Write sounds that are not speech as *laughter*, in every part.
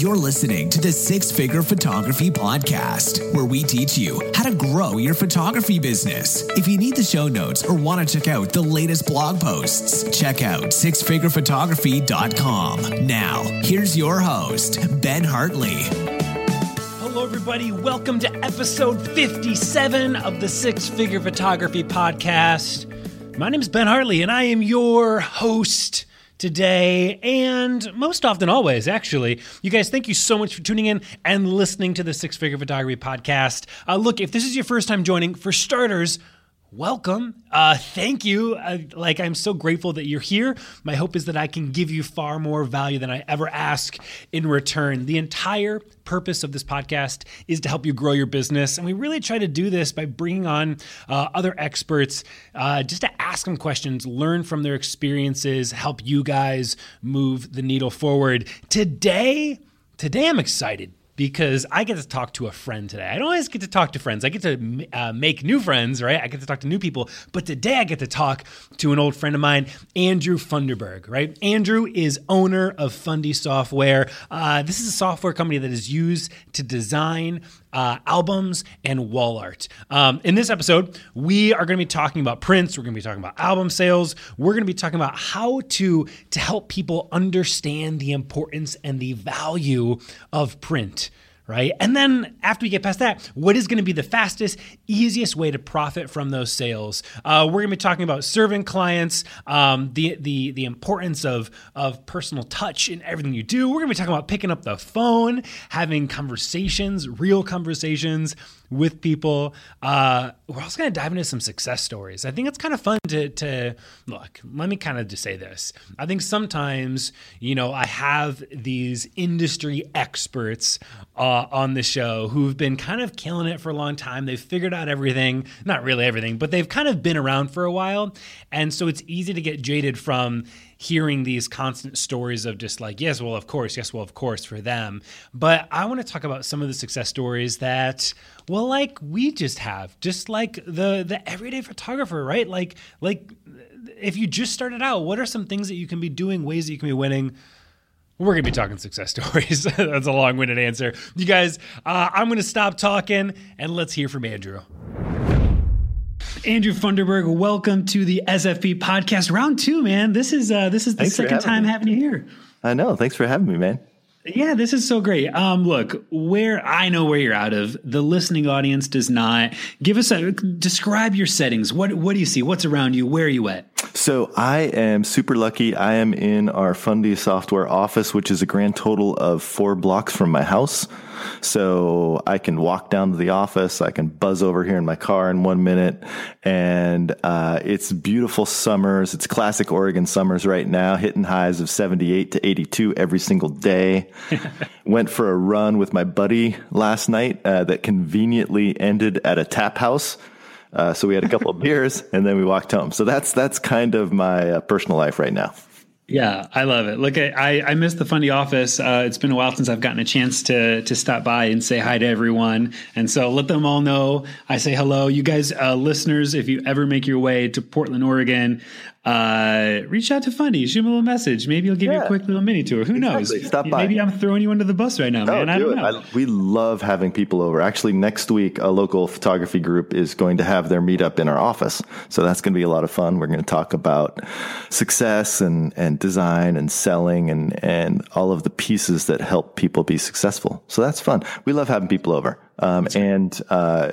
You're listening to the Six Figure Photography Podcast, where we teach you how to grow your photography business. If you need the show notes or want to check out the latest blog posts, check out sixfigurephotography.com. Now, here's your host, Ben Hartley. Hello, everybody. Welcome to episode 57 of the Six Figure Photography Podcast. My name is Ben Hartley, and I am your host today and most often always actually. You guys thank you so much for tuning in and listening to the six figure photography podcast. Uh, look if this is your first time joining for starters welcome. Uh, thank you. Uh, like i'm so grateful that you're here. My hope is that i can give you far more value than i ever ask in return. The entire purpose of this podcast is to help you grow your business and we really try to do this by bringing on uh, other experts uh, just to ask them questions learn from their experiences help you guys move the needle forward. Today today i'm excited because I get to talk to a friend today. I don't always get to talk to friends. I get to uh, make new friends, right? I get to talk to new people. But today I get to talk to an old friend of mine, Andrew Funderburg, right? Andrew is owner of Fundy Software. Uh, this is a software company that is used to design uh, albums and wall art. Um, in this episode, we are going to be talking about prints. We're going to be talking about album sales. We're going to be talking about how to to help people understand the importance and the value of print right? And then after we get past that, what is going to be the fastest, easiest way to profit from those sales? Uh, we're going to be talking about serving clients, um, the the the importance of of personal touch in everything you do. We're going to be talking about picking up the phone, having conversations, real conversations with people. Uh, we're also going to dive into some success stories. I think it's kind of fun to, to look. Let me kind of just say this. I think sometimes, you know, I have these industry experts uh, on the show who've been kind of killing it for a long time. They've figured out everything, not really everything, but they've kind of been around for a while. And so it's easy to get jaded from hearing these constant stories of just like, yes, well, of course, yes, well, of course, for them. But I want to talk about some of the success stories that, well, like we just have, just like the the everyday photographer, right? Like, like if you just started out, what are some things that you can be doing, ways that you can be winning? We're going to be talking success *laughs* stories. That's a long winded answer. You guys, uh, I'm going to stop talking and let's hear from Andrew. Andrew Funderburg, welcome to the SFP podcast. Round two, man. This is uh, this is the Thanks second time me. having you here. I know. Thanks for having me, man. Yeah, this is so great. Um, look, where I know where you're out of, the listening audience does not. Give us a describe your settings. What what do you see? What's around you? Where are you at? So I am super lucky. I am in our Fundy software office, which is a grand total of four blocks from my house. So I can walk down to the office. I can buzz over here in my car in one minute. And uh, it's beautiful summers. It's classic Oregon summers right now, hitting highs of 78 to 82 every single day. *laughs* Went for a run with my buddy last night uh, that conveniently ended at a tap house. Uh, so we had a couple of *laughs* beers and then we walked home. So that's that's kind of my uh, personal life right now. Yeah, I love it. Look, I I miss the Fundy office. Uh, it's been a while since I've gotten a chance to to stop by and say hi to everyone, and so let them all know I say hello. You guys, uh, listeners, if you ever make your way to Portland, Oregon, uh, reach out to Fundy, shoot him a little message. Maybe he'll give you a quick little mini tour. Who knows? Stop by. Maybe I'm throwing you under the bus right now, man. I do don't it. know. I, we love having people over. Actually, next week, a local photography group is going to have their meetup in our office. So that's going to be a lot of fun. We're going to talk about success and, and design and selling and, and all of the pieces that help people be successful. So that's fun. We love having people over. Um, and, uh,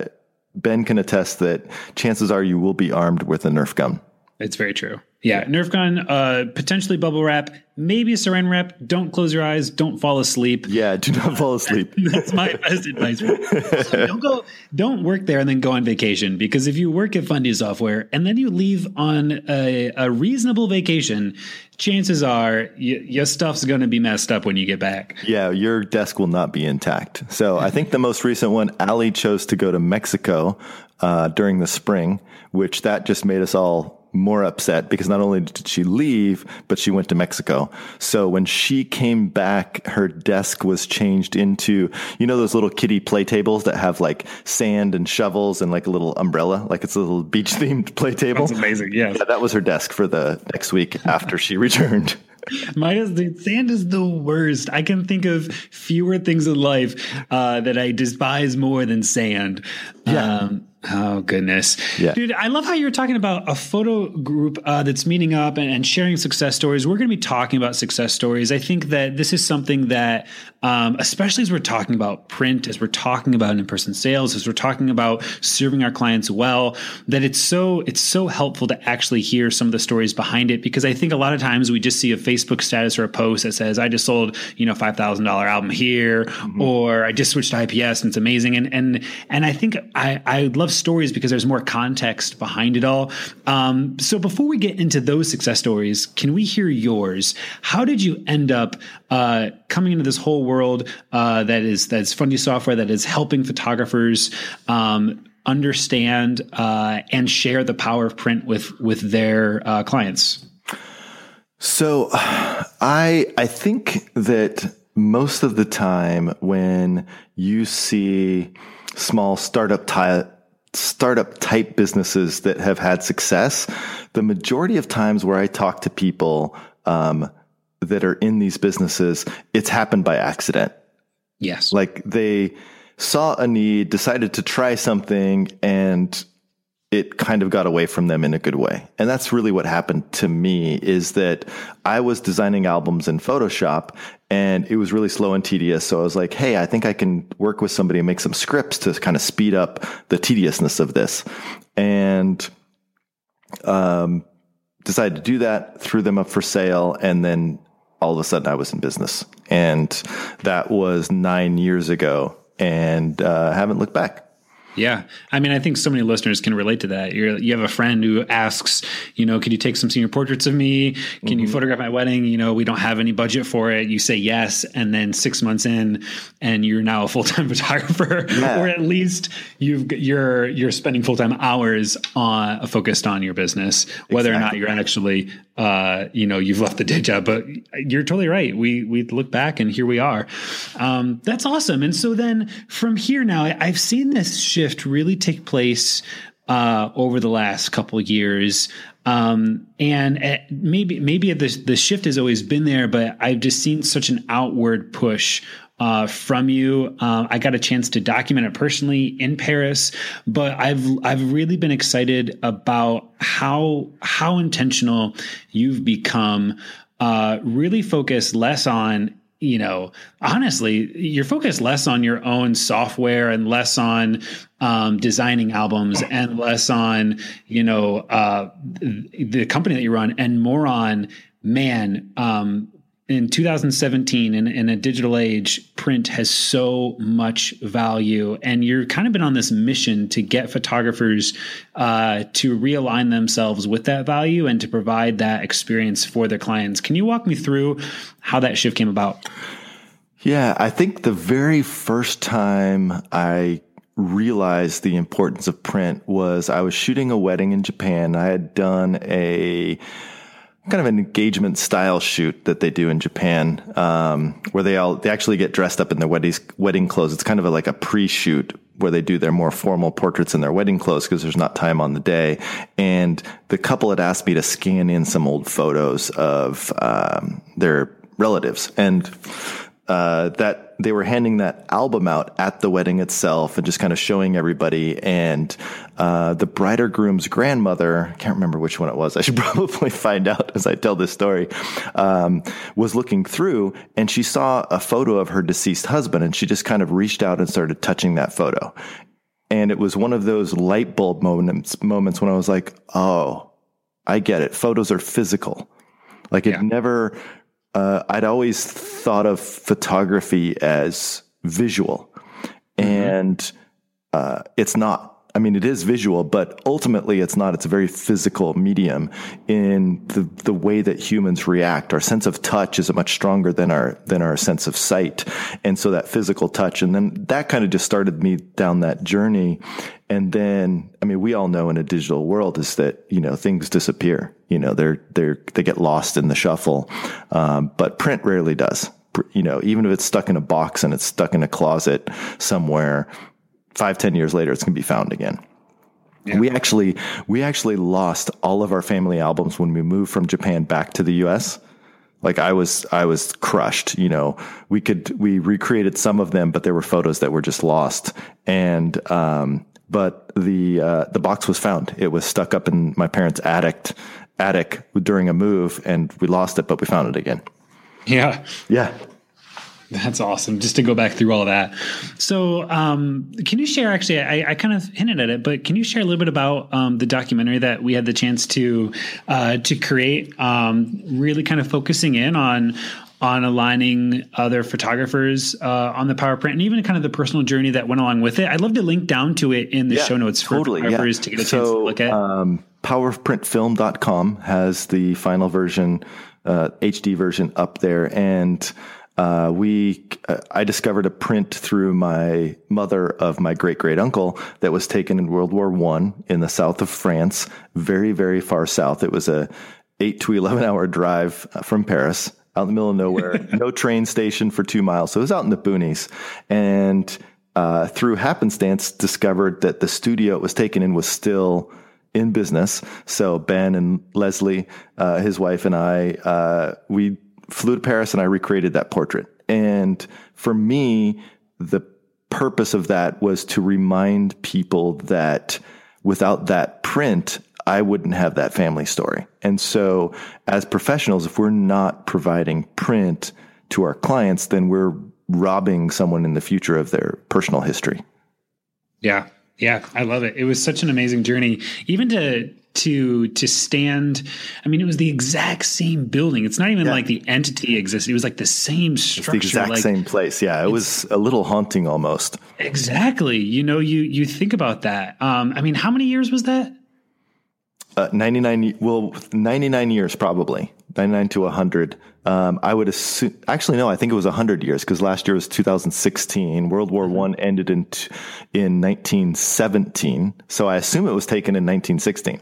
Ben can attest that chances are you will be armed with a Nerf gun. It's very true. Yeah, Nerf gun, uh, potentially bubble wrap, maybe a saran wrap. Don't close your eyes. Don't fall asleep. Yeah, do not fall asleep. *laughs* That's my best advice. Also, don't go, don't work there and then go on vacation because if you work at Fundy Software and then you leave on a, a reasonable vacation, chances are y- your stuff's going to be messed up when you get back. Yeah, your desk will not be intact. So I think the most recent one, Ali chose to go to Mexico uh, during the spring, which that just made us all more upset because not only did she leave, but she went to Mexico. So when she came back, her desk was changed into, you know, those little kiddie play tables that have like sand and shovels and like a little umbrella, like it's a little beach themed play table. amazing. Yeah. Yeah, that was her desk for the next week after she *laughs* returned. Mine is the sand is the worst. I can think of fewer things in life uh, that I despise more than sand. Yeah. Um, oh goodness, Yeah. dude! I love how you're talking about a photo group uh, that's meeting up and, and sharing success stories. We're going to be talking about success stories. I think that this is something that, um, especially as we're talking about print, as we're talking about in-person sales, as we're talking about serving our clients well, that it's so it's so helpful to actually hear some of the stories behind it because I think a lot of times we just see a Facebook status or a post that says I just sold you know five thousand dollar album here or I just switched to IPS and it's amazing and and and I think I I love stories because there's more context behind it all. Um, so before we get into those success stories, can we hear yours? How did you end up uh, coming into this whole world uh, that is that's Fundy software that is helping photographers? Um, understand uh, and share the power of print with with their uh, clients So I I think that most of the time when you see small startup type startup type businesses that have had success, the majority of times where I talk to people um, that are in these businesses, it's happened by accident. yes Like they saw a need, decided to try something, and it kind of got away from them in a good way. And that's really what happened to me is that I was designing albums in Photoshop and it was really slow and tedious. So I was like, Hey, I think I can work with somebody and make some scripts to kind of speed up the tediousness of this. And, um, decided to do that, threw them up for sale. And then all of a sudden I was in business and that was nine years ago and, uh, haven't looked back. Yeah. I mean, I think so many listeners can relate to that. You're, you have a friend who asks, you know, can you take some senior portraits of me? Can Mm-hmm. you photograph my wedding? You know, we don't have any budget for it. You say yes. And then six months in and you're now a full-time *laughs* photographer, Yeah. or at least you've, you're, you're spending full-time hours on focused on your business, whether or not you're actually, uh, you know, you've left the day job, but you're totally right. We, we look back and here we are. Um, that's awesome. And so then from here now, I- I've seen this shift really take place uh, over the last couple years. Um, and uh, maybe maybe the the shift has always been there, but I've just seen such an outward push uh, from you. Um, I got a chance to document it personally in Paris, but I've I've really been excited about how how intentional you've become. Uh, really focus less on you know, honestly, you're focused less on your own software and less on um, designing albums and less on, you know, uh, the company that you run and more on, man, um, in 2017 in, in a digital age print has so much value. And you're kind of been on this mission to get photographers uh, to realign themselves with that value and to provide that experience for their clients. Can you walk me through how that shift came about? Yeah, I think the very first time I realized the importance of print was I was shooting a wedding in Japan. I had done a kind of an engagement style shoot that they do in Japan, um, where they all they actually get dressed up in their wedding wedding clothes. It's kind of a, like a pre-shoot where they do their more formal portraits in their wedding clothes because there's not time on the day. And the couple had asked me to scan in some old photos of um, their relatives, and uh, that they were handing that album out at the wedding itself and just kind of showing everybody. And uh, the bride or groom's grandmother, I can't remember which one it was. *laughs* I should probably find out as I tell this story. Um, was looking through and she saw a photo of her deceased husband, and she just kind of reached out and started touching that photo. And it was one of those light bulb moments moments when I was like, oh, I get it. Photos are physical. Like it yeah. never uh, I'd always thought of photography as visual, mm-hmm. and uh, it's not. I mean, it is visual, but ultimately it's not. It's a very physical medium in the, the way that humans react. Our sense of touch is much stronger than our, than our sense of sight. And so that physical touch, and then that kind of just started me down that journey. And then, I mean, we all know in a digital world is that, you know, things disappear. You know, they're, they're, they get lost in the shuffle. Um, but print rarely does. You know, even if it's stuck in a box and it's stuck in a closet somewhere, five ten years later, it's going to be found again. Yeah. We actually we actually lost all of our family albums when we moved from Japan back to the U.S. Like I was I was crushed. You know, we could we recreated some of them, but there were photos that were just lost. And um, but the uh, the box was found. It was stuck up in my parents' attic attic during a move, and we lost it, but we found it again. Yeah, yeah. *laughs* That's awesome. Just to go back through all that. So, um, can you share? Actually, I, I, kind of hinted at it, but can you share a little bit about um, the documentary that we had the chance to uh, to create? Um, really, kind of focusing in on on aligning other photographers uh, on the power print and even kind of the personal journey that went along with it. I'd love to link down to it in the yeah, show notes for totally, photographers yeah. to get a so, chance to look at. Um, powerprintfilm.com has the final version, uh, HD version up there. And uh, we, uh, I discovered a print through my mother of my great great uncle that was taken in World War One in the south of France, very very far south. It was a eight to eleven hour drive uh, from Paris, out in the middle of nowhere, *laughs* no train station for two miles. So it was out in the boonies, and uh, through happenstance, discovered that the studio it was taken in was still in business. So Ben and Leslie, uh, his wife, and I, uh, we flew to Paris and I recreated that portrait. And for me, the purpose of that was to remind people that without that print, I wouldn't have that family story. And so as professionals, if we're not providing print to our clients, then we're robbing someone in the future of their personal history. Yeah. Yeah, I love it. It was such an amazing journey. Even to to to stand i mean it was the exact same building. It's not even yeah. like the entity existed. It was like the same structure it's the exact like, same place. Yeah it was a little haunting almost. Exactly. You know you you think about that. Um i mean how many years was that? Uh, 99 well 99 years probably. 99 to 100 um, i would assume actually no i think it was 100 years because last year was 2016 world war mm-hmm. one ended in in 1917 so i assume it was taken in 1916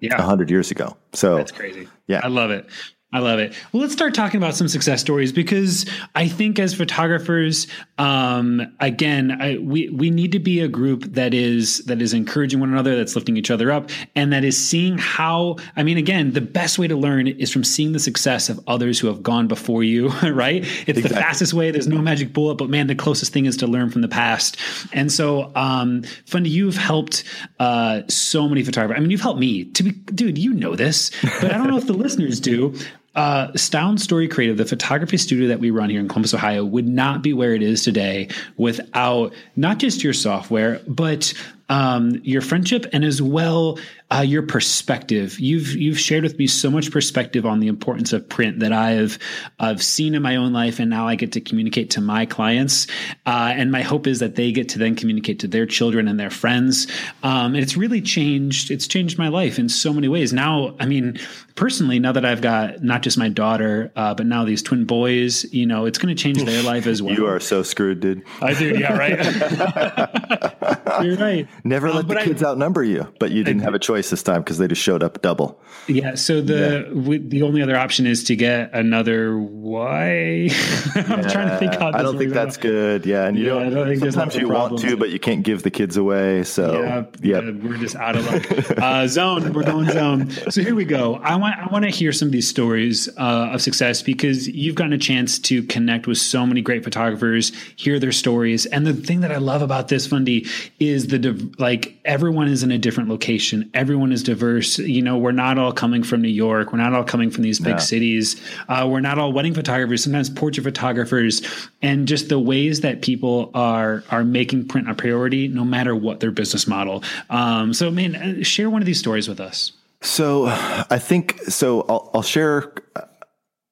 yeah. 100 years ago. So that's crazy. Yeah. I love it. I love it. Well, let's start talking about some success stories because I think as photographers, um, again, I, we we need to be a group that is that is encouraging one another, that's lifting each other up, and that is seeing how. I mean, again, the best way to learn is from seeing the success of others who have gone before you. *laughs* Right? It's exactly. the fastest way. There's no magic bullet, but man, the closest thing is to learn from the past. And so, um, Fundy, you've helped uh, so many photographers. I mean, you've helped me to be, dude. You know this, but I don't know if the *laughs* listeners do uh, Style and Story Creative, the photography studio that we run here in Columbus, Ohio, would not be where it is today without not just your software, but um, your friendship and as well uh, your perspective. You've you've shared with me so much perspective on the importance of print that I've I've seen in my own life, and now I get to communicate to my clients. Uh, and my hope is that they get to then communicate to their children and their friends. Um, and it's really changed. It's changed my life in so many ways. Now, I mean, personally, now that I've got not just my daughter, uh, but now these twin boys, you know, it's going to change their life as well. You are so screwed, dude. I do. Yeah, right. *laughs* You're right. Never let um, the kids I, outnumber you, but you didn't I, have a choice choice this time because they just showed up double. Yeah. So the yeah. We, the only other option is to get another Y. *laughs* I'm yeah, trying to think how. I don't think that's out. good. Yeah, and you yeah, don't, don't sometimes you want to, but you can't give the kids away. So yeah, yep. we're just out of luck. uh, zone. We're going zone. So here we go. I want I want to hear some of these stories uh, of success because you've gotten a chance to connect with so many great photographers, hear their stories, and the thing that I love about this Fundy is the like everyone is in a different location. Everyone is diverse. You know, we're not all coming from New York. We're not all coming from these big yeah. cities. Uh, we're not all wedding photographers. Sometimes portrait photographers, and just the ways that people are are making print a priority, no matter what their business model. Um, so, man, uh, share one of these stories with us. So, I think so. I'll, I'll share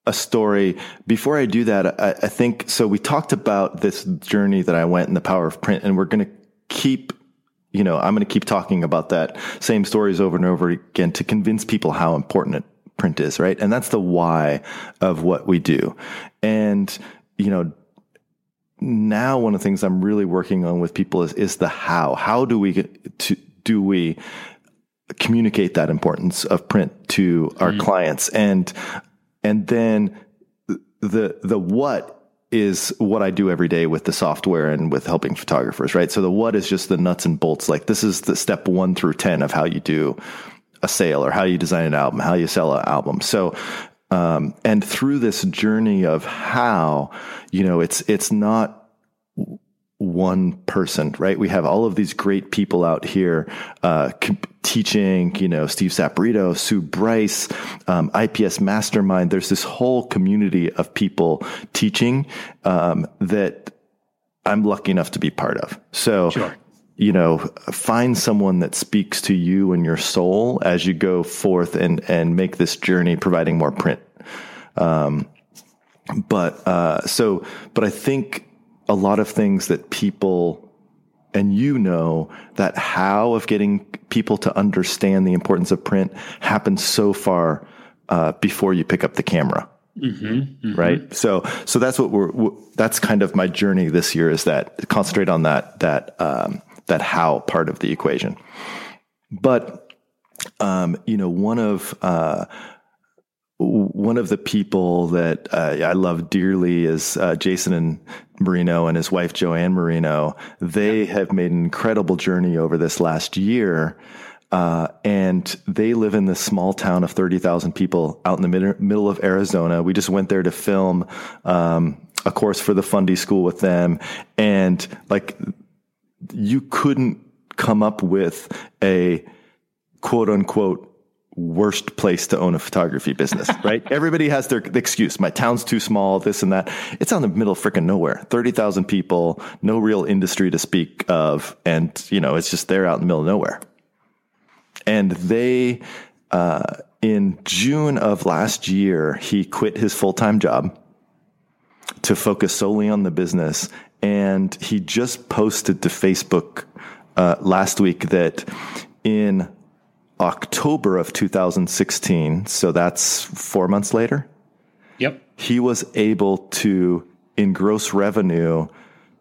a story. Before I do that, I, I, think so. We talked about this journey that I went in the power of print, and we're going to keep, you know, I'm going to keep talking about that same stories over and over again to convince people how important print is, right? And that's the why of what we do. And, you know, now one of the things I'm really working on with people is, is the how. How do we get to, do we communicate that importance of print to our mm. clients? And and then the, the what is what I do every day with the software and with helping photographers, right? So the what is just the nuts and bolts. Like this is the step one through 10 of how you do a sale or how you design an album, how you sell an album. So, um, and through this journey of how, you know, it's, it's not one person, right? We have all of these great people out here, uh, teaching, you know, Steve Saporito, Sue Bryce, um, IPS Mastermind. There's this whole community of people teaching, um, that I'm lucky enough to be part of. So, sure. you know, find someone that speaks to you and your soul as you go forth and, and make this journey, providing more print. Um, but, uh, so, but I think, a lot of things that people and you know that how of getting people to understand the importance of print happens so far uh, before you pick up the camera. Mm-hmm, mm-hmm. Right. So, so that's what we're, that's kind of my journey this year is that concentrate on that, that, um, that how part of the equation. But, um, you know, one of, uh, one of the people that uh, I love dearly is uh, Jason and Marino and his wife Joanne Marino. They have made an incredible journey over this last year. Uh, and they live in this small town of 30,000 people out in the mid- middle of Arizona. We just went there to film um, a course for the Fundy School with them. And like, you couldn't come up with a quote unquote worst place to own a photography business, *laughs* right? Everybody has their excuse. My town's too small, this and that. It's out in the middle of freaking nowhere. 30,000 people, no real industry to speak of. And, you know, it's just there out in the middle of nowhere. And they, uh, in June of last year, he quit his full time job to focus solely on the business. And he just posted to Facebook uh, last week that in October of 2016, so that's four months later. Yep. He was able to, in gross revenue,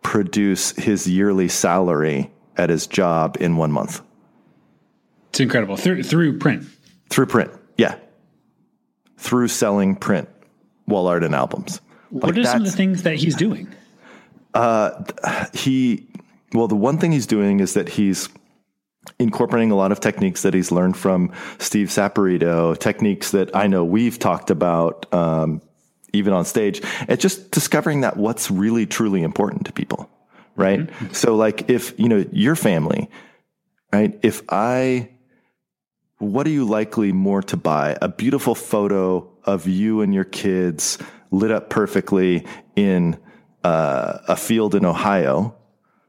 produce his yearly salary at his job in one month. It's incredible. Through, through print. Through print, yeah. Through selling print, wall art, and albums. What like are some of the things that he's doing? Uh, he, well, the one thing he's doing is that he's incorporating a lot of techniques that he's learned from Steve Saporito, techniques that I know we've talked about, um, even on stage. It's just discovering that what's really truly important to people, right? Mm-hmm. So like if, you know, your family, right? If I, what are you likely more to buy? A beautiful photo of you and your kids lit up perfectly in uh, a field in Ohio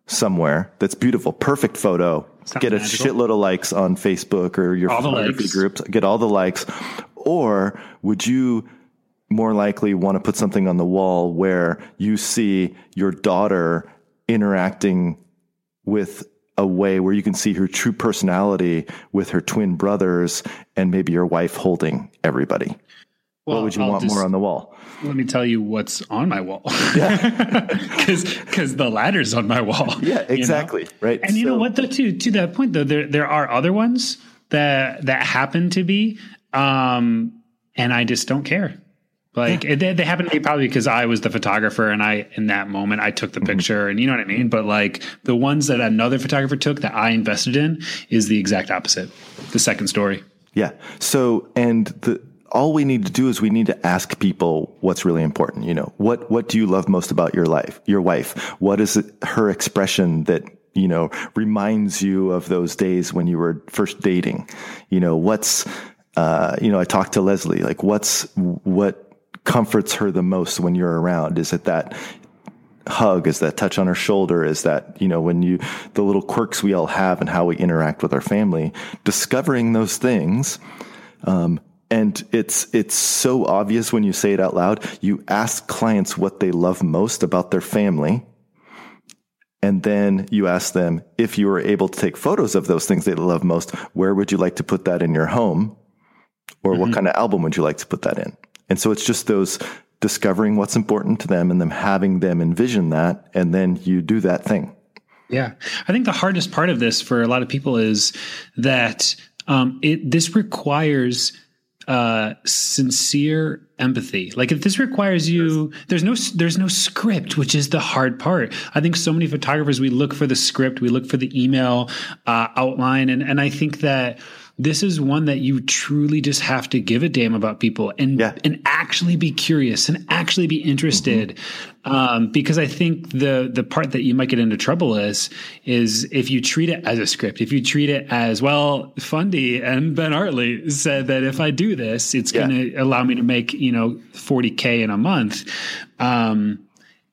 somewhere that's beautiful, perfect photo, Sounds get a magical. shitload of likes on Facebook or your all photography groups, get all the likes. Or would you more likely want to put something on the wall where you see your daughter interacting with a way where you can see her true personality with her twin brothers and maybe your wife holding everybody? Well, what would you I'll want just, more on the wall? Let me tell you what's on my wall. *laughs* *laughs* Yeah, because because the ladder's on my wall. Yeah, exactly. You know? Right. And you know what though? To to that point though, there there are other ones that that happen to be, um, and I just don't care. Like yeah. they, they happen to be probably because I was the photographer and I in that moment I took the mm-hmm. picture and you know what I mean. But like the ones that another photographer took that I invested in is the exact opposite. The second story. Yeah. So and the all we need to do is we need to ask people what's really important. You know, what what do you love most about your life, your wife? What is her expression that you know reminds you of those days when you were first dating? You know, what's uh, you know, I talked to Leslie. Like, what's what comforts her the most when you're around? Is it that hug? Is that touch on her shoulder? Is that, you know, when you, the little quirks we all have and how we interact with our family, discovering those things. Um, and it's, it's so obvious when you say it out loud. You ask clients what they love most about their family. And then you ask them if you were able to take photos of those things they love most, where would you like to put that in your home? Or mm-hmm. what kind of album would you like to put that in? And so it's just those discovering what's important to them and them having them envision that. And then you do that thing. Yeah. I think the hardest part of this for a lot of people is that um, it this requires uh, sincere empathy. Like if this requires you, there's no there's no script, which is the hard part. I think so many photographers we look for the script, we look for the email uh, outline, and and I think that this is one that you truly just have to give a damn about people and yeah. and actually be curious and actually be interested. Mm-hmm. Um, because I think the the part that you might get into trouble is is if you treat it as a script, if you treat it as well, Fundy and Ben Hartley said that if I do this, it's yeah. going to allow me to make you know forty k in a month. Um,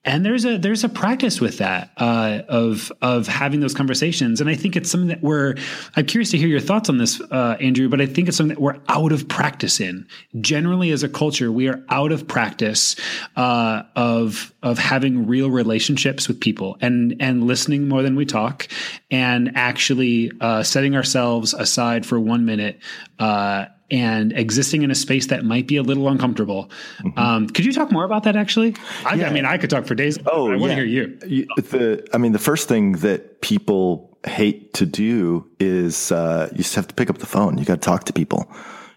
and there's a there's a practice with that uh, of of having those conversations. And i think it's something that we're i'm curious to hear your thoughts on this uh, andrew but i think it's something that we're out of practice in. Generally as a culture we are out of practice uh, of of having real relationships with people and and listening more than we talk and actually uh, setting ourselves aside for one minute uh, and existing in a space that might be a little uncomfortable. Mm-hmm. Um, could you talk more about that? Actually, I, yeah. I, mean, I could talk for days. Oh, I want to hear you. The, I mean, the first thing that people hate to do is uh, you just have to pick up the phone. You got to talk to people.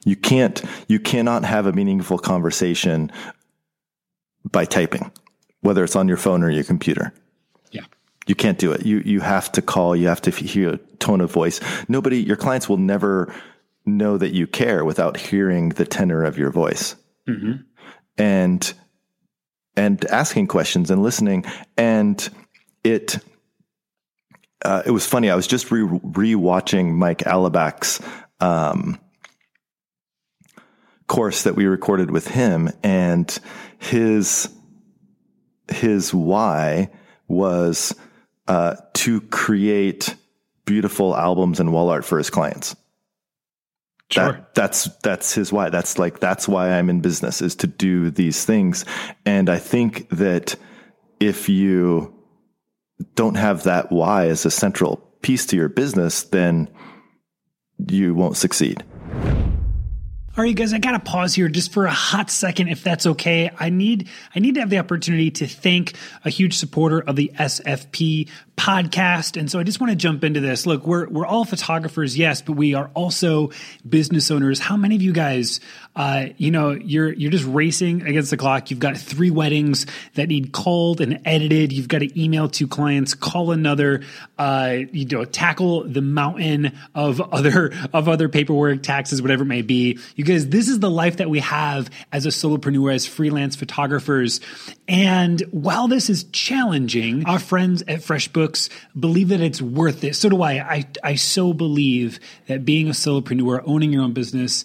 You can't. You cannot have a meaningful conversation by typing, whether it's on your phone or your computer. Yeah. You can't do it. You you have to call. You have to hear a tone of voice. Nobody, your clients will never know that you care without hearing the tenor of your voice. Mm-hmm. And and asking questions and listening and it uh, it was funny. I was just re rewatching Mike Allebach's um, course that we recorded with him, and his his why was uh, to create beautiful albums and wall art for his clients. Sure. That, that's that's his why. That's like that's why I'm in business is to do these things. And I think that if you don't have that why as a central piece to your business, then you won't succeed. All right, you guys, I got to pause here just for a hot second, if that's okay. I need, I need to have the opportunity to thank a huge supporter of the SFP podcast. And so I just want to jump into this. Look, we're, we're all photographers, yes, but we are also business owners. How many of you guys, uh, you know, you're, you're just racing against the clock. You've got three weddings that need called and edited. You've got to email two clients, call another, uh, you know, tackle the mountain of other, of other paperwork, taxes, whatever it may be. You guys, this is the life that we have as a solopreneur, as freelance photographers. And while this is challenging, our friends at FreshBooks believe that it's worth it. So do I. I, I so believe that being a solopreneur, owning your own business,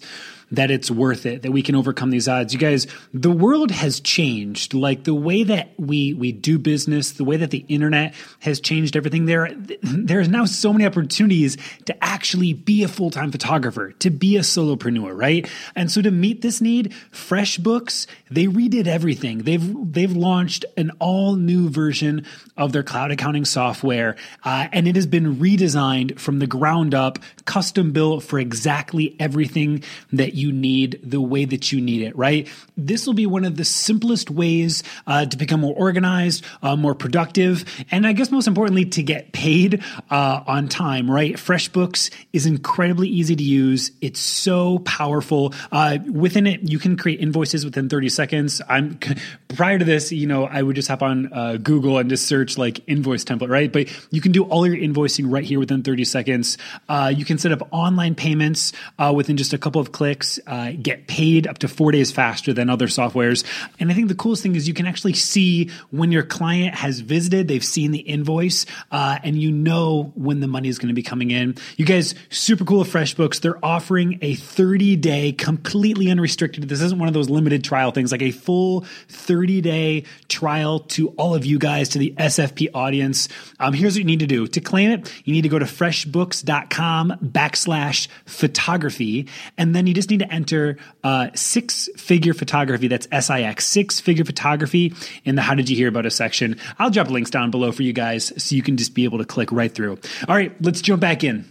that it's worth it, that we can overcome these odds. You guys, the world has changed. Like the way that we we do business, the way that the internet has changed everything. There, there's now so many opportunities to actually be a full time photographer, to be a solopreneur, right? And so to meet this need, FreshBooks they redid everything. They've they've launched an all new version of their cloud accounting software, uh, and it has been redesigned from the ground up, custom built for exactly everything that you you need the way that you need it, right? This will be one of the simplest ways uh, to become more organized, uh, more productive, and I guess most importantly, to get paid uh, on time, right? FreshBooks is incredibly easy to use. It's so powerful. Uh, within it, you can create invoices within 30 seconds. I'm *laughs* prior to this, you know, I would just hop on uh, Google and just search like invoice template, right? But you can do all your invoicing right here within 30 seconds. Uh, you can set up online payments within just a couple of clicks, uh, get paid up to four days faster than other softwares. And I think the coolest thing is you can actually see when your client has visited, they've seen the invoice, uh, and you know when the money is going to be coming in. You guys, super cool FreshBooks. They're offering a 30 day, completely unrestricted. This isn't one of those limited trial things, like a full 30 day trial to all of you guys, to the SFP audience. Um, here's what you need to do to claim it. You need to go to freshbooks.com backslash photography. And then you just need to enter uh, six figure photography. That's S I X, six figure photography in the How Did You Hear About Us section. I'll drop links down below for you guys so you can just be able to click right through. All right, let's jump back in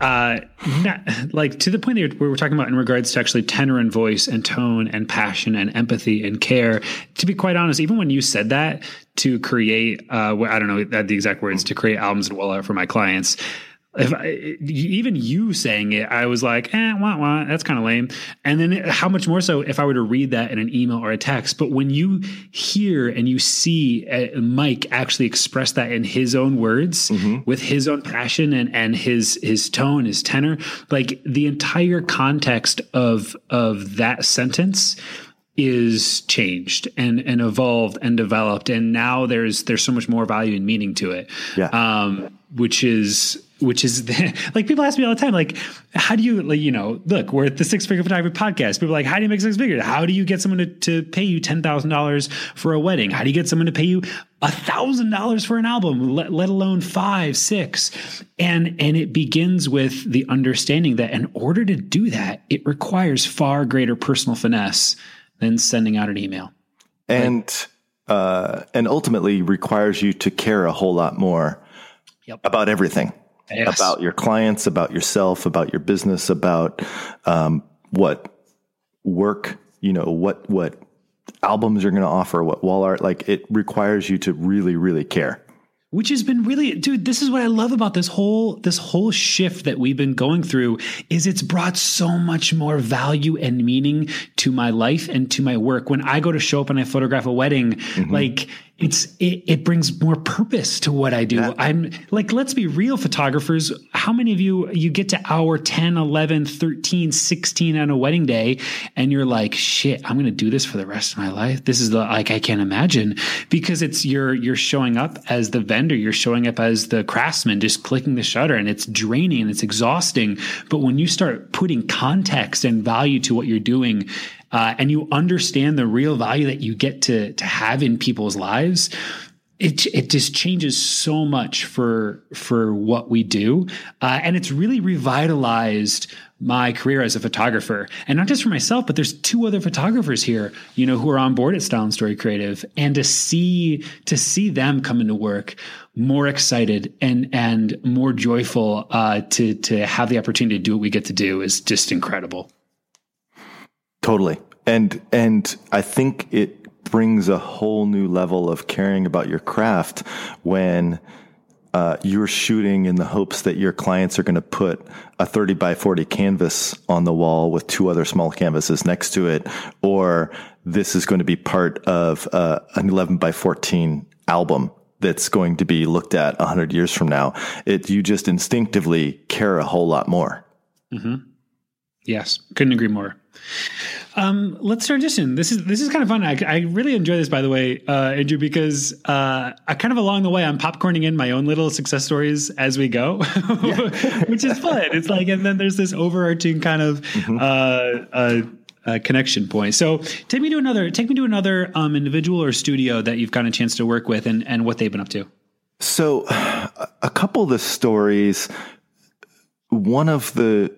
uh, not, like to the point that we're talking about in regards to actually tenor and voice and tone and passion and empathy and care. To be quite honest, even when you said that to create, uh, I don't know the exact words, to create albums and well for my clients, if I, even you saying it, I was like, eh, wah, wah, that's kind of lame. And then how much more so if I were to read that in an email or a text. But when you hear and you see uh, Mike actually express that in his own words mm-hmm. with his own passion and, and his, his tone, his tenor, like the entire context of, of that sentence is changed and and evolved and developed and now there's there's so much more value and meaning to it yeah. um which is which is the, *laughs* like people ask me all the time, like, how do you, like, you know, look, we're at the Six Figure Photography podcast. People are like, how do you make six figures? How do you get someone to, to pay you $10,000 for a wedding? How do you get someone to pay you $1,000 for an album, let, let alone five, six? And, and it begins with the understanding that in order to do that, it requires far greater personal finesse than sending out an email. And, like, uh, and ultimately requires you to care a whole lot more yep. about everything yes. about your clients, about yourself, about your business, about um, what work, you know, what what albums you're going to offer, what wall art. Like it requires you to really, really care which has been really dude this is what i love about this whole this whole shift that we've been going through is it's brought so much more value and meaning to my life and to my work when i go to show up and i photograph a wedding mm-hmm. like it's it, it brings more purpose to what I do. That, I'm like, let's be real photographers. How many of you you get to hour 10, 11, 13, 16 on a wedding day and you're like, shit, I'm going to do this for the rest of my life. This is the like I can't imagine because it's you're you're showing up as the vendor, you're showing up as the craftsman just clicking the shutter and it's draining and it's exhausting. But when you start putting context and value to what you're doing, uh, and you understand the real value that you get to to have in people's lives, it it just changes so much for for what we do, uh, and it's really revitalized my career as a photographer, and not just for myself, but there's two other photographers here, you know, who are on board at Style and Story Creative, and to see to see them come into work more excited and and more joyful uh, to to have the opportunity to do what we get to do is just incredible. Totally. And and I think it brings a whole new level of caring about your craft when uh, you're shooting in the hopes that your clients are going to put a 30 by 40 canvas on the wall with two other small canvases next to it, or this is going to be part of uh, an 11 by 14 album that's going to be looked at 100 years from now. It you just instinctively care a whole lot more. Mm-hmm. Yes, couldn't agree more. Um, let's transition. This is this is kind of fun. I, I really enjoy this, by the way, uh, Andrew, because uh, I kind of along the way I'm popcorning in my own little success stories as we go, *laughs* which is fun. It's like, and then there's this overarching kind of mm-hmm. uh, uh, uh, connection point. So take me to another take me to another um, individual or studio that you've gotten a chance to work with, and and what they've been up to. So a couple of the stories. One of the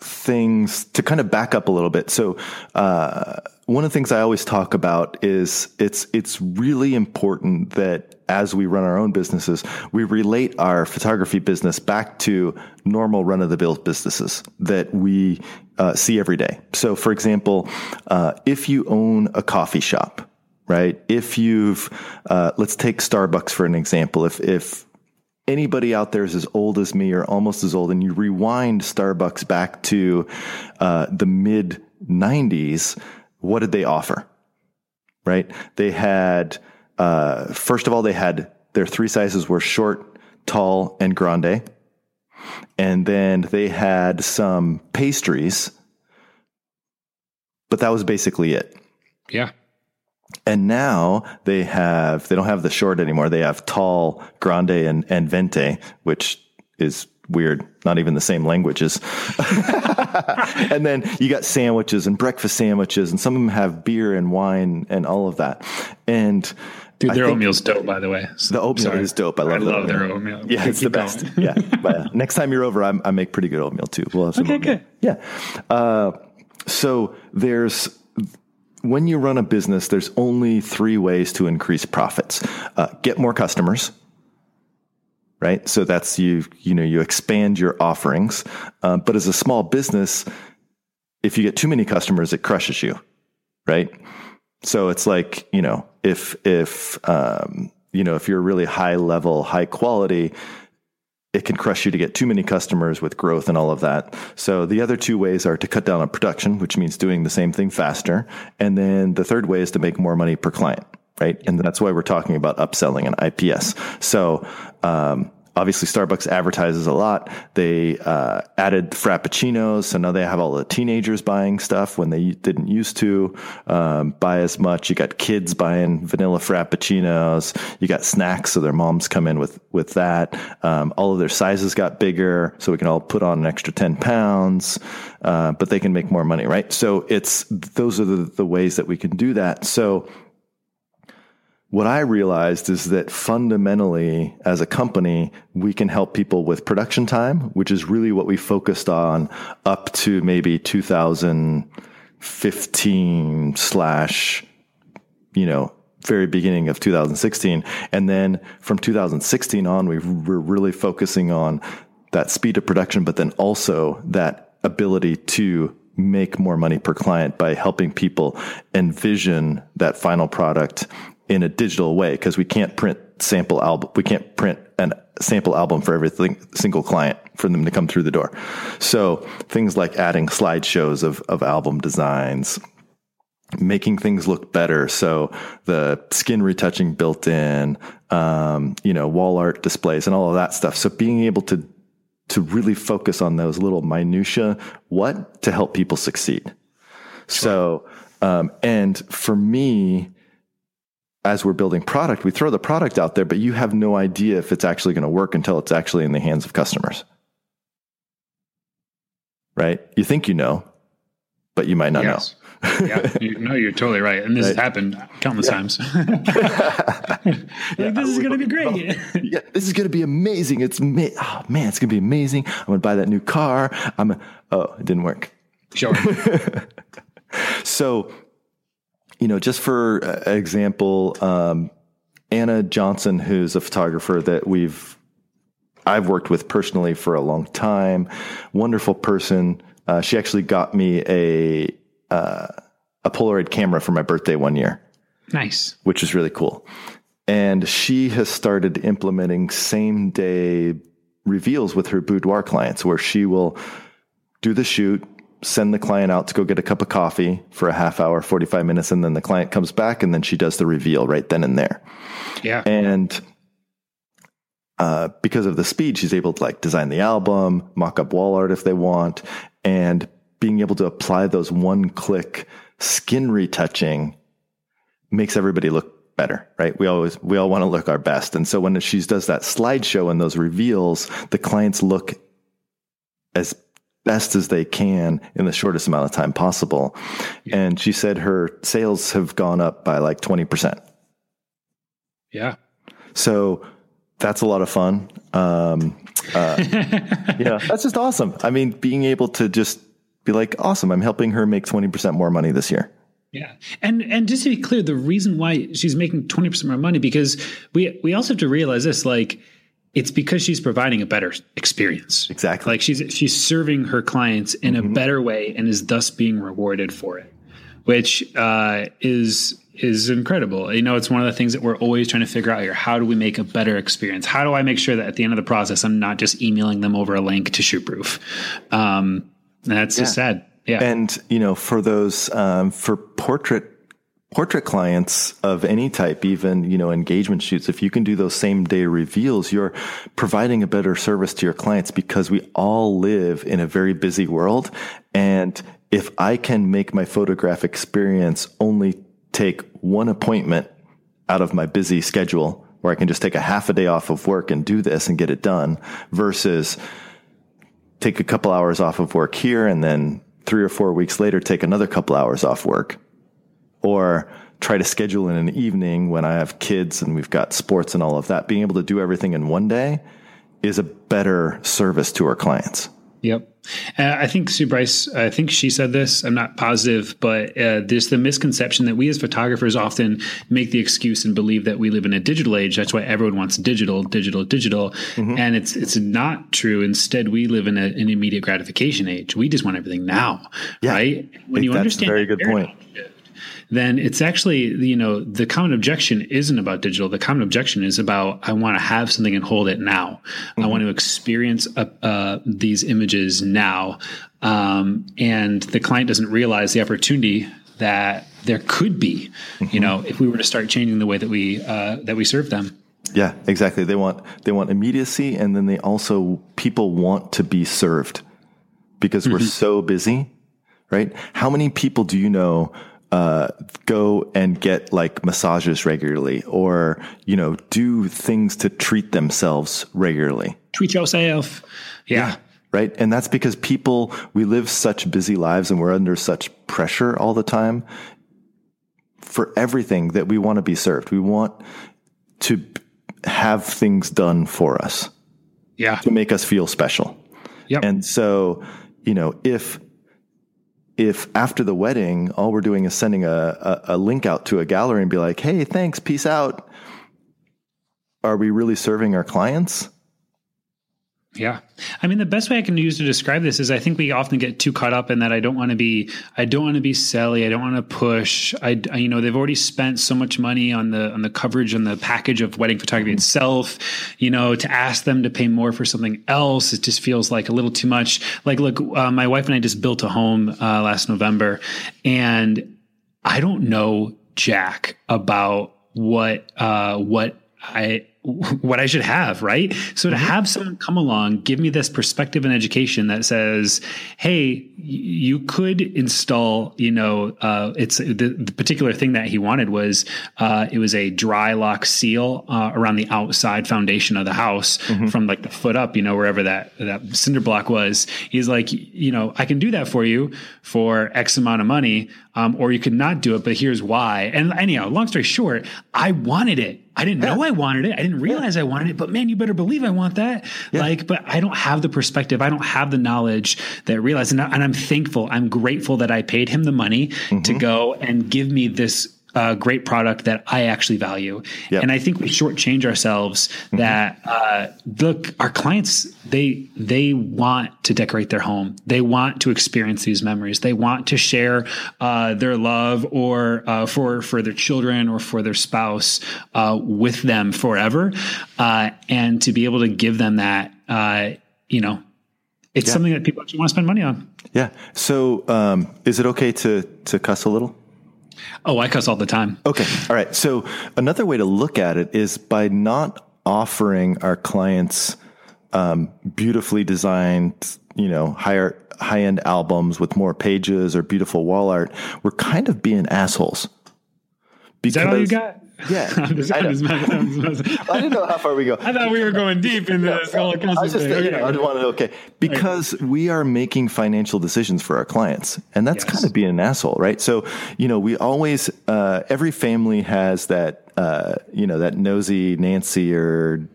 things to kind of back up a little bit. So, uh, one of the things I always talk about is it's it's really important that as we run our own businesses, we relate our photography business back to normal run of the mill businesses that we uh, see every day. So, for example, uh, if you own a coffee shop, right? If you've, uh, let's take Starbucks for an example. If, if anybody out there is as old as me or almost as old, and you rewind Starbucks back to uh, the mid 90s, what did they offer? Right? They had, uh, first of all, they had their three sizes were short, tall, and grande. And then they had some pastries, but that was basically it. Yeah. And now they have, they don't have the short anymore. They have tall, grande, and, and venti, which is weird. Not even the same languages. *laughs* and then you got sandwiches and breakfast sandwiches, and some of them have beer and wine and all of that. And Dude, their oatmeal's dope, by the way. So, the oatmeal sorry. is dope. I love, I love their oatmeal. Yeah, it's the best. yeah. *laughs* But, uh, next time you're over, I'm, i make pretty good oatmeal too. We'll have some okay, oatmeal. good. Yeah. Uh, so there's when you run a business, there's only three ways to increase profits: uh, get more customers, right? So that's you. You know, you expand your offerings. Uh, but as a small business, if you get too many customers, it crushes you, right? So it's like you know, if if um, you know if you're really high level, high quality, it can crush you to get too many customers with growth and all of that. So the other two ways are to cut down on production, which means doing the same thing faster. And then the third way is to make more money per client, right? And that's why we're talking about upselling and IPS. So, um, obviously Starbucks advertises a lot. They uh, added frappuccinos, so now they have all the teenagers buying stuff when they didn't used to um, buy as much. You got kids buying vanilla frappuccinos. You got snacks, so their moms come in with with that. Um, all of their sizes got bigger, so we can all put on an extra ten pounds, uh, but they can make more money, right? So it's those are the, the ways that we can do that. So what I realized is that fundamentally, as a company, we can help people with production time, which is really what we focused on up to maybe 2015 slash, you know, very beginning of 2016. And then from 2016 on, we were really focusing on that speed of production, but then also that ability to make more money per client by helping people envision that final product in a digital way because we can't print sample album. We can't print a sample album for every single client for them to come through the door. So things like adding slideshows of, of album designs, making things look better. So the skin retouching built in, um, you know, wall art displays and all of that stuff. So being able to, to really focus on those little minutia, what to help people succeed. Sure. So, um, and for me, as we're building product, we throw the product out there, but you have no idea if it's actually going to work until it's actually in the hands of customers. Right? You think you know, but you might not yes. know. yeah, you, no, you're totally right, and this right. has happened countless yeah. times. *laughs* like, yeah, this is going to be great. yeah, this is going to be amazing. It's ma- oh, man, it's going to be amazing. I'm going to buy that new car. I'm a, oh, it didn't work. Sure. *laughs* so you know, just for example, um, Anna Johnson, who's a photographer that we've I've worked with personally for a long time, wonderful person. Uh, she actually got me a uh, a Polaroid camera for my birthday one year. Nice, which is really cool. And she has started implementing same day reveals with her boudoir clients, where she will do the shoot, send the client out to go get a cup of coffee for a half hour, 45 minutes, and then the client comes back and then she does the reveal right then and there. Yeah. And uh, because of the speed, she's able to like design the album, mock up wall art if they want, and being able to apply those one click skin retouching makes everybody look better, right? We always, we all want to look our best. And so when she does that slideshow and those reveals, the clients look as best as they can in the shortest amount of time possible. Yeah. And she said her sales have gone up by like 20%. Yeah. So that's a lot of fun. Um, uh, *laughs* yeah, that's just awesome. I mean, being able to just be like, awesome, I'm helping her make 20% more money this year. Yeah. And and just to be clear, the reason why she's making 20% more money because we we also have to realize this like it's because she's providing a better experience. Exactly. Like she's she's serving her clients in mm-hmm. a better way and is thus being rewarded for it, which uh, is is incredible. You know, it's one of the things that we're always trying to figure out here. How do we make a better experience? How do I make sure that at the end of the process, I'm not just emailing them over a link to ShootProof? Um, that's yeah. just sad. Yeah. And, you know, for those, um, for portrait, portrait clients of any type, even, you know, engagement shoots, if you can do those same day reveals, you're providing a better service to your clients because we all live in a very busy world. And if I can make my photograph experience only take one appointment out of my busy schedule where I can just take a half a day off of work and do this and get it done versus take a couple hours off of work here and then three or four weeks later take another couple hours off work or try to schedule in an evening when I have kids and we've got sports and all of that. Being able to do everything in one day is a better service to our clients. Yep. Uh, I think Sue Bryce, I think she said this. I'm not positive, but uh, there's the misconception that we as photographers often make the excuse and believe that we live in a digital age. That's why everyone wants digital, digital, digital, mm-hmm. and it's it's not true. Instead, we live in a, an immediate gratification age. We just want everything now, yeah, right? When you understand, very good point then it's actually you know the common objection isn't about digital the common objection is about i want to have something and hold it now mm-hmm. i want to experience uh, uh, these images now um, and the client doesn't realize the opportunity that there could be mm-hmm. you know if we were to start changing the way that we uh, that we serve them yeah exactly they want they want immediacy and then they also people want to be served because mm-hmm. we're so busy right how many people do you know uh, go and get like massages regularly or, you know, do things to treat themselves regularly. Treat yourself. Yeah. yeah. Right. And that's because people, we live such busy lives and we're under such pressure all the time for everything that we want to be served. We want to have things done for us. Yeah. To make us feel special. Yep. And so, you know, if if after the wedding, all we're doing is sending a, a, a, link out to a gallery and be like, hey, thanks, peace out, are we really serving our clients? Yeah. I mean, the best way I can use to describe this is I think we often get too caught up in that I don't want to be, I don't want to be selly. I don't want to push. I, I, you know, they've already spent so much money on the, on the coverage and the package of wedding photography itself, you know, to ask them to pay more for something else. It just feels like a little too much. Like, look, uh, my wife and I just built a home uh, last November and I don't know Jack about what, uh, what I, *laughs* what I should have, right? So to mm-hmm. have someone come along, give me this perspective and education that says, "Hey, you could install, you know, uh, it's the, the, particular thing that he wanted was uh, it was a dry lock seal uh, around the outside foundation of the house mm-hmm. from like the foot up, you know, wherever that that cinder block was. He's like, you know, I can do that for you for X amount of money, um, or you could not do it, but here's why. And anyhow, long story short, I wanted it. I didn't yeah. know I wanted it. I didn't realize yeah. I wanted it, but man, you better believe I want that. Yeah. Like, but I don't have the perspective. I don't have the knowledge that realize, and, I, and I'm thankful. I'm grateful that I paid him the money mm-hmm. to go and give me this a great product that I actually value. Yep. And I think we shortchange ourselves mm-hmm. that uh, look, our clients they they want to decorate their home. They want to experience these memories. They want to share uh, their love or uh, for for their children or for their spouse uh, with them forever, uh, and to be able to give them that, uh, you know. It's yeah. something that people actually want to spend money on. Yeah. So, um, is it okay to to cuss a little? Oh, I cuss all the time. Okay. All right. So another way to look at it is by not offering our clients um, beautifully designed, you know, higher high end albums with more pages or beautiful wall art, we're kind of being assholes. Because, Is that all you got? Yeah, *laughs* I, just, I, just, *laughs* I, didn't know how far we go. *laughs* I thought we were going deep into no, this whole I just, thing. You know, I just wanted okay, because okay. we are making financial decisions for our clients, and that's yes. kind of being an asshole, right? So, you know, we always, uh, every family has that, uh, you know, that nosy Nancy or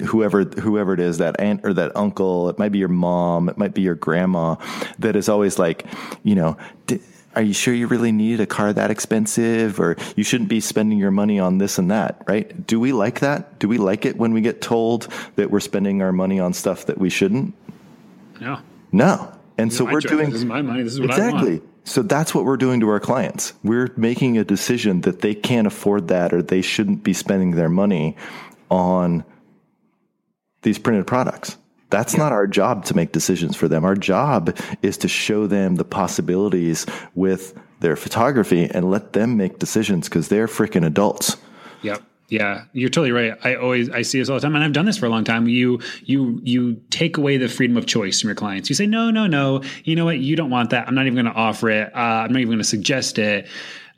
whoever whoever it is that aunt or that uncle it might be your mom it might be your grandma that is always like you know are you sure you really need a car that expensive or you shouldn't be spending your money on this and that, right? Do we like that? Do we like it when we get told that we're spending our money on stuff that we shouldn't? No. No. And so we're choice. doing This is my money. This is what I exactly. want. So that's what we're doing to our clients. We're making a decision that they can't afford that or they shouldn't be spending their money on these printed products. That's not our job to make decisions for them. Our job is to show them the possibilities with their photography and let them make decisions because they're freaking adults. Yep. Yeah, you're totally right. I always I see this all the time, and I've done this for a long time. You you you take away the freedom of choice from your clients. You say, no, no, no. You know what? You don't want that. I'm not even going to offer it. Uh, I'm not even going to suggest it.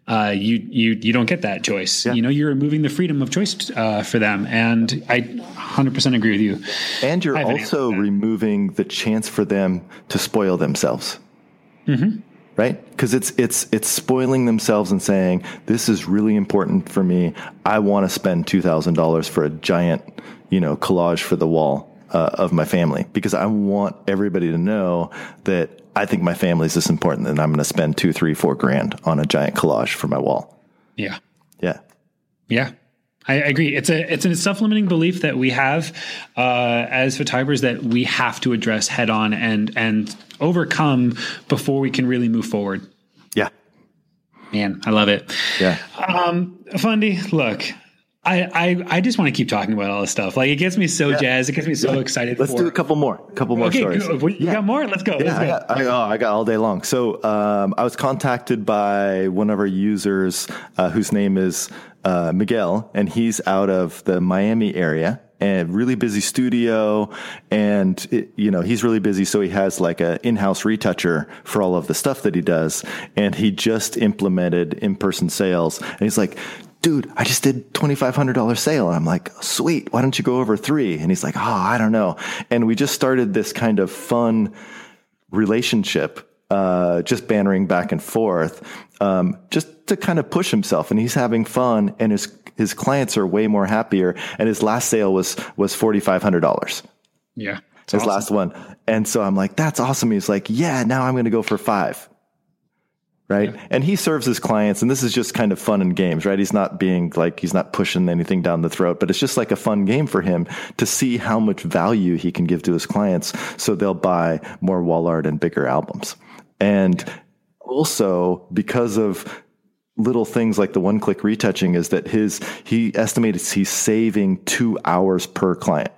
Uh, you you you don't get that choice. You know, you're removing the freedom of choice uh, for them, and I 100% agree with you. And you're also removing the chance for them to spoil themselves. Right? Because it's it's it's spoiling themselves and saying, This is really important for me. I want to spend two thousand dollars for a giant, you know, collage for the wall uh, of my family. Because I want everybody to know that I think my family is this important and I'm gonna spend two, three, four grand on a giant collage for my wall. Yeah. Yeah. Yeah. I I agree. It's a it's a self-limiting belief that we have uh, as photographers that we have to address head on and and overcome before we can really move forward. Yeah. Man, I love it. Yeah. um, Fundy, look, I, I I just want to keep talking about all this stuff. Like it gets me so jazzed. It gets me so excited. Let's for, do a couple more. A couple more Okay, stories. you got more? Let's go. Yeah, Let's I go. got, I, oh, I got all day long. So um, I was contacted by one of our users uh, whose name is uh, Miguel, and he's out of the Miami area and really busy studio. And, it, you know, he's really busy. So he has like a in-house retoucher for all of the stuff that he does. And he just implemented in-person sales. And he's like, dude, I just did $2,500 sale. And I'm like, sweet. Why don't you go over three? And he's like, oh, I don't know. And we just started this kind of fun relationship, uh, just bantering back and forth, um, just to kind of push himself. And he's having fun, and his his clients are way more happier. And his last sale was was forty five hundred dollars. Yeah. His awesome. last one. And so I'm like, that's awesome. He's like, yeah, now I'm going to go for five. Right. And he serves his clients. And this is just kind of fun and games, right? He's not being like, he's not pushing anything down the throat, but it's just like a fun game for him to see how much value he can give to his clients. So they'll buy more wall art and bigger albums. And also because of little things like the one click retouching is that his, he estimates he's saving two hours per client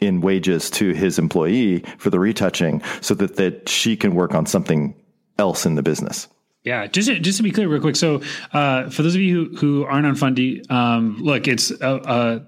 in wages to his employee for the retouching so that, that she can work on something else in the business. Yeah, just to, just to be clear, real quick. So, uh, for those of you who, who aren't on Fundy, um, look, it's uh, uh,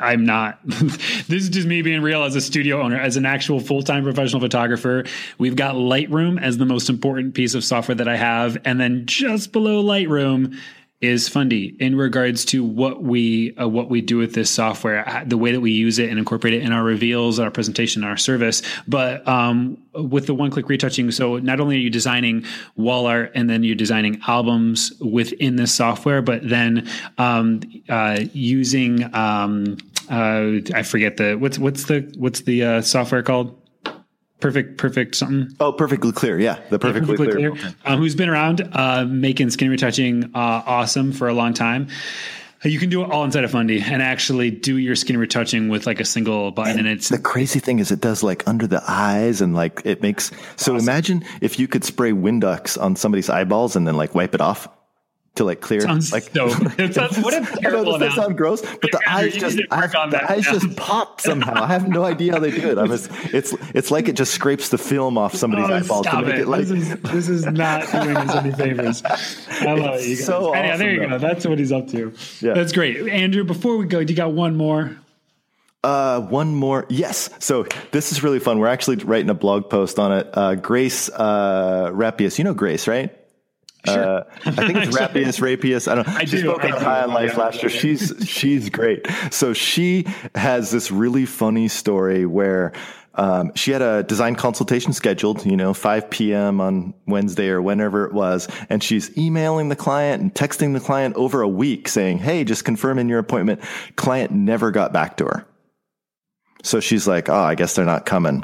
I'm not. *laughs* this is just me being real as a studio owner, as an actual full time professional photographer. We've got Lightroom as the most important piece of software that I have, and then just below Lightroom is Fundy in regards to what we uh, what we do with this software, uh, the way that we use it and incorporate it in our reveals, our presentation, our service. But um, with the one click retouching, so not only are you designing wall art and then you're designing albums within this software, but then um, uh, using um, uh, I forget the what's what's the what's the uh, software called? Perfect, perfect something. Oh, perfectly clear. Yeah. The perfectly, Perfectly clear. clear. Um, who's been around uh, making skin retouching uh, awesome for a long time. You can do it all inside of Fundy and actually do your skin retouching with like a single button, and it's The crazy thing is it does like under the eyes and like it makes, so imagine if you could spray Windex on somebody's eyeballs and then like wipe it off to like clear. sounds like, so. *laughs* It sounds, what a I know terrible this sound gross, but the eyes just need to work I- the eyes now. just pop somehow. I have no idea how they do it. I'm just, it's it's like it just scrapes the film off somebody's Oh, eyeballs to make it! it, like this is this is not doing us any favors. I love it. You guys. so Anyhow, there awesome, you go. That's what he's up to. Yeah. That's great, Andrew. Before we go, do you got one more. Uh, one more. Yes. So this is really fun. We're actually writing a blog post on it. Uh, Grace, uh, Rapius. You know Grace, right? Sure. Uh, I think it's *laughs* Rapius, Rapius. I don't know. I she do, spoke I on do. High on Life Yeah. last year. She's, she's great. So she has this really funny story where, um, she had a design consultation scheduled, you know, 5 p.m. on Wednesday or whenever it was. And she's emailing the client and texting the client over a week saying, Hey, just confirming your appointment. Client never got back to her. So she's like, Oh, I guess they're not coming.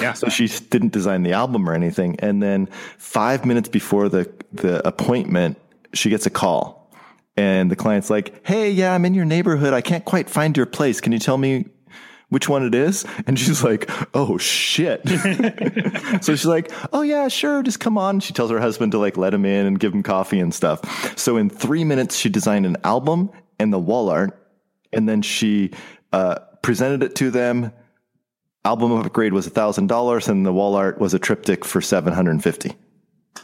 Yeah. So she didn't design the album or anything. And then five minutes before the, the appointment, she gets a call and the client's like, Hey, yeah, I'm in your neighborhood. I can't quite find your place. Can you tell me which one it is? And she's like, Oh shit. *laughs* so she's like, Oh yeah, sure. Just come on. She tells her husband to like let him in and give him coffee and stuff. So in three minutes, she designed an album and the wall art. And then she, uh, presented it to them album upgrade was $1,000 and the wall art was a triptych for 750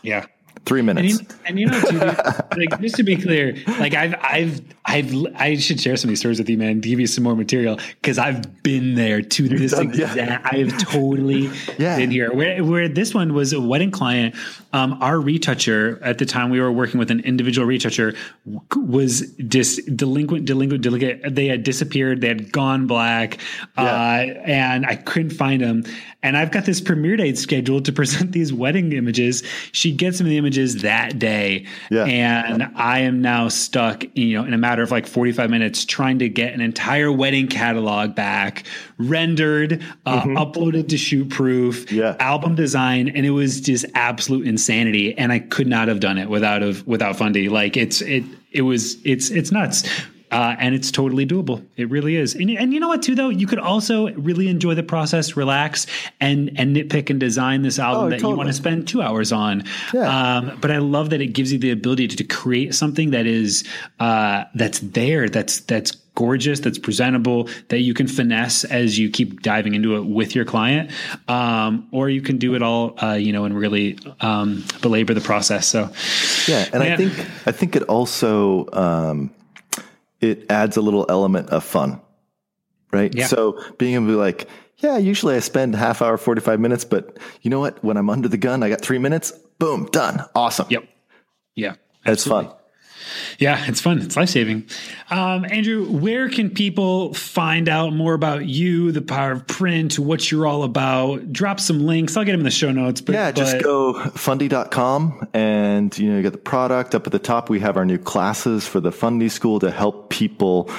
Yeah. Three And minutes. you, and you know, too, dude, *laughs* like just to be clear, like I've, I've, I've, I should share some of these stories with you, man. Give you some more material because I've been there to this done- yeah. exact. I have totally *laughs* Yeah. been here. Where, where this one was a wedding client. Um, our retoucher at the time we were working with an individual retoucher was dis delinquent, delinquent, delinquent. They had disappeared. They had gone black, uh, and I couldn't find them. And I've got this premiere date scheduled to *laughs* present these wedding images. She gets me the images that day, Yeah. and I am now stuck, you know, in a matter of like 45 minutes trying to get an entire wedding catalog back, rendered, uh, uploaded to ShootProof, Mm-hmm. Yeah. album design, and it was just absolute insanity. And I could not have done it without of without Fundy. Like it's it it was it's it's nuts. Uh, and it's totally doable. It really is. And, and you know what, too, though? You could also really enjoy the process, relax, and and nitpick and design this album Oh, that you want to spend two hours on. Yeah. Um, but I love that it gives you the ability to, to create something that is uh, that's there, that's that's gorgeous, that's presentable, that you can finesse as you keep diving into it with your client, um, or you can do it all, uh, you know, and really um, belabor the process. So, Yeah, and I think I think it also um, it adds a little element of fun, right? Yeah. So being able to be like, yeah, usually I spend half hour, forty five minutes, but you know what? When I'm under the gun, I got three minutes. Boom, done. Awesome. yep, yeah, It's fun. Yeah, it's fun. It's life saving. Um, Andrew, where can people find out more about you, the power of print, what you're all about? Drop some links. I'll get them in the show notes. But Yeah, just but- go fundy.com and you know you get the product up at the top. We have our new classes for the Fundy School to help people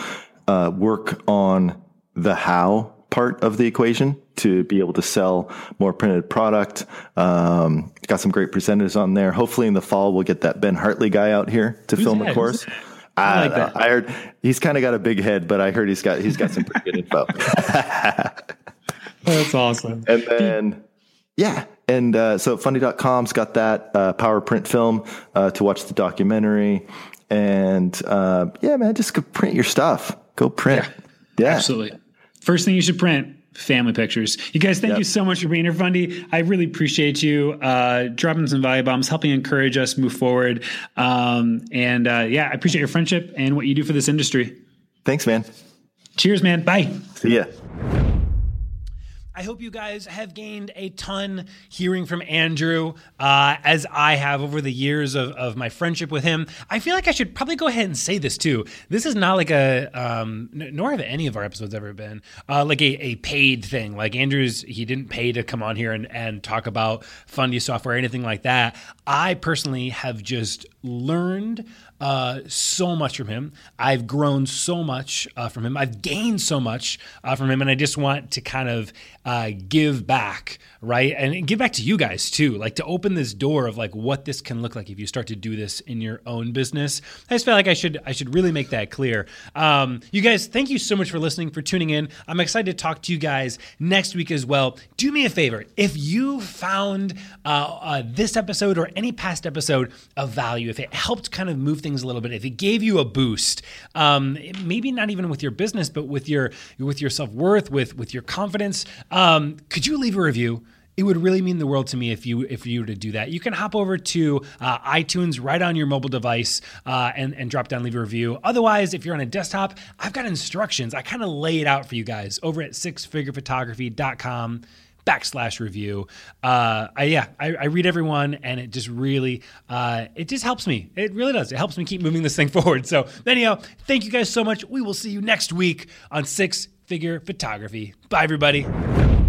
uh, work on the how part of the equation to be able to sell more printed product. Um, got some great presenters on there. Hopefully in the fall we'll get that Ben Hartley guy out here to film that? a course. Who's I like that. I heard he's kind of got a big head, but I heard he's got he's got some pretty good info. *laughs* That's awesome. And then, yeah. And uh, so fundy.com's got that uh, power print film uh, to watch the documentary. And uh, yeah, man, just go print your stuff. Go print. Yeah. Absolutely. First thing you should print family pictures. You guys, thank Yep. you so much for being here, Fundy. I really appreciate you uh, dropping some value bombs, helping encourage us move forward. Um, and uh, yeah, I appreciate your friendship and what you do for this industry. Thanks, man. Cheers, man. Bye. See ya. I hope you guys have gained a ton hearing from Andrew, uh, as I have over the years of, of my friendship with him. I feel like I should probably go ahead and say this too. This is not like a, um, nor have any of our episodes ever been, uh, like a, a paid thing. Like Andrew's, he didn't pay to come on here and, and talk about Fundy software or anything like that. I personally have just learned uh, so much from him. I've grown so much uh, from him. I've gained so much uh, from him, and I just want to kind of uh, give back, right? And give back to you guys too, like to open this door of like what this can look like if you start to do this in your own business. I just feel like I should I should really make that clear. Um, you guys, thank you so much for listening, for tuning in. I'm excited to talk to you guys next week as well. Do me a favor, if you found uh, uh, this episode or any past episode of value, if it helped kind of move things a little bit, if it gave you a boost, um, maybe not even with your business, but with your with your self worth, with with your confidence, um, could you leave a review? It would really mean the world to me if you if you were to do that. You can hop over to uh, iTunes right on your mobile device uh, and and drop down leave a review. Otherwise, if you're on a desktop, I've got instructions. I kind of lay it out for you guys over at sixfigurephotography.com backslash review. Uh, I, yeah, I, I read everyone and it just really, uh, it just helps me. It really does. It helps me keep moving this thing *laughs* forward. So anyhow, thank you guys so much. We will see you next week on Six Figure Photography. Bye, everybody.